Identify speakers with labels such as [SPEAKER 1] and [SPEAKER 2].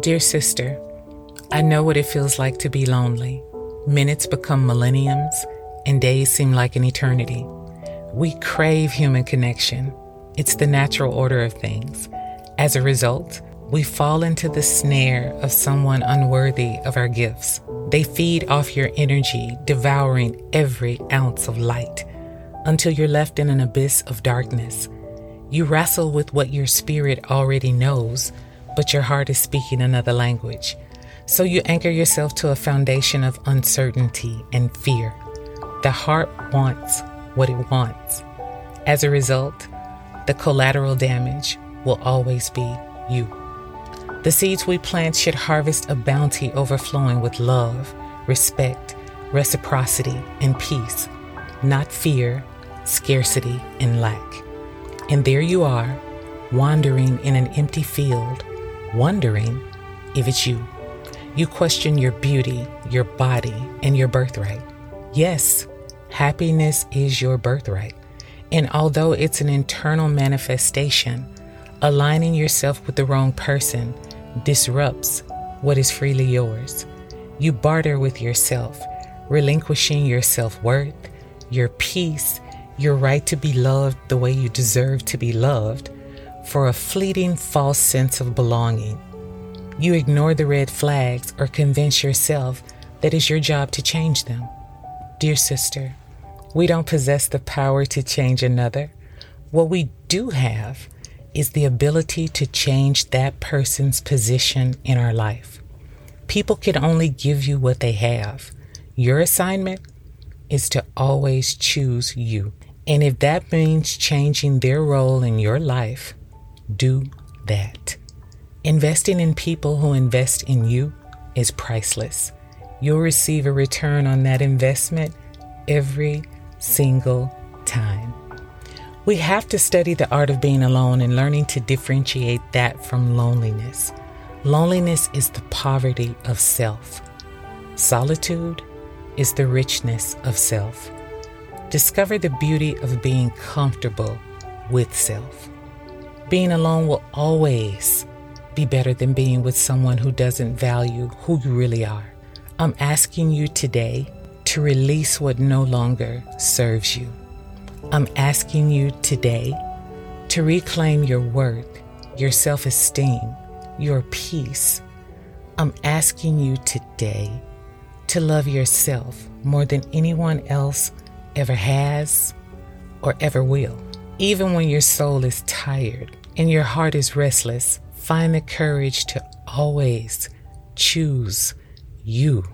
[SPEAKER 1] Dear sister, I know what it feels like to be lonely. Minutes become millenniums, and days seem like an eternity. We crave human connection. It's the natural order of things. As a result, we fall into the snare of someone unworthy of our gifts. They feed off your energy, devouring every ounce of light until you're left in an abyss of darkness. You wrestle with what your spirit already knows, but your heart is speaking another language. So you anchor yourself to a foundation of uncertainty and fear. The heart wants what it wants. As a result, the collateral damage will always be you. The seeds we plant should harvest a bounty overflowing with love, respect, reciprocity, and peace, not fear, scarcity, and lack. And there you are, wandering in an empty field, wondering if it's you. You question your beauty, your body, and your birthright. Yes, happiness is your birthright. And although it's an internal manifestation, aligning yourself with the wrong person disrupts what is freely yours. You barter with yourself, relinquishing your self worth, your peace, your right to be loved the way you deserve to be loved, for a fleeting false sense of belonging. You ignore the red flags or convince yourself that it's your job to change them. Dear sister, we don't possess the power to change another. What we do have is the ability to change that person's position in our life. People can only give you what they have. Your assignment is to always choose you. And if that means changing their role in your life, do that. Investing in people who invest in you is priceless. You'll receive a return on that investment every single time. We have to study the art of being alone and learning to differentiate that from loneliness. Loneliness is the poverty of self. Solitude is the richness of self. Discover the beauty of being comfortable with self. Being alone will always be better than being with someone who doesn't value who you really are. I'm asking you today to release what no longer serves you. I'm asking you today to reclaim your worth, your self esteem, your peace. I'm asking you today to love yourself more than anyone else ever has or ever will. Even when your soul is tired and your heart is restless, find the courage to always choose you.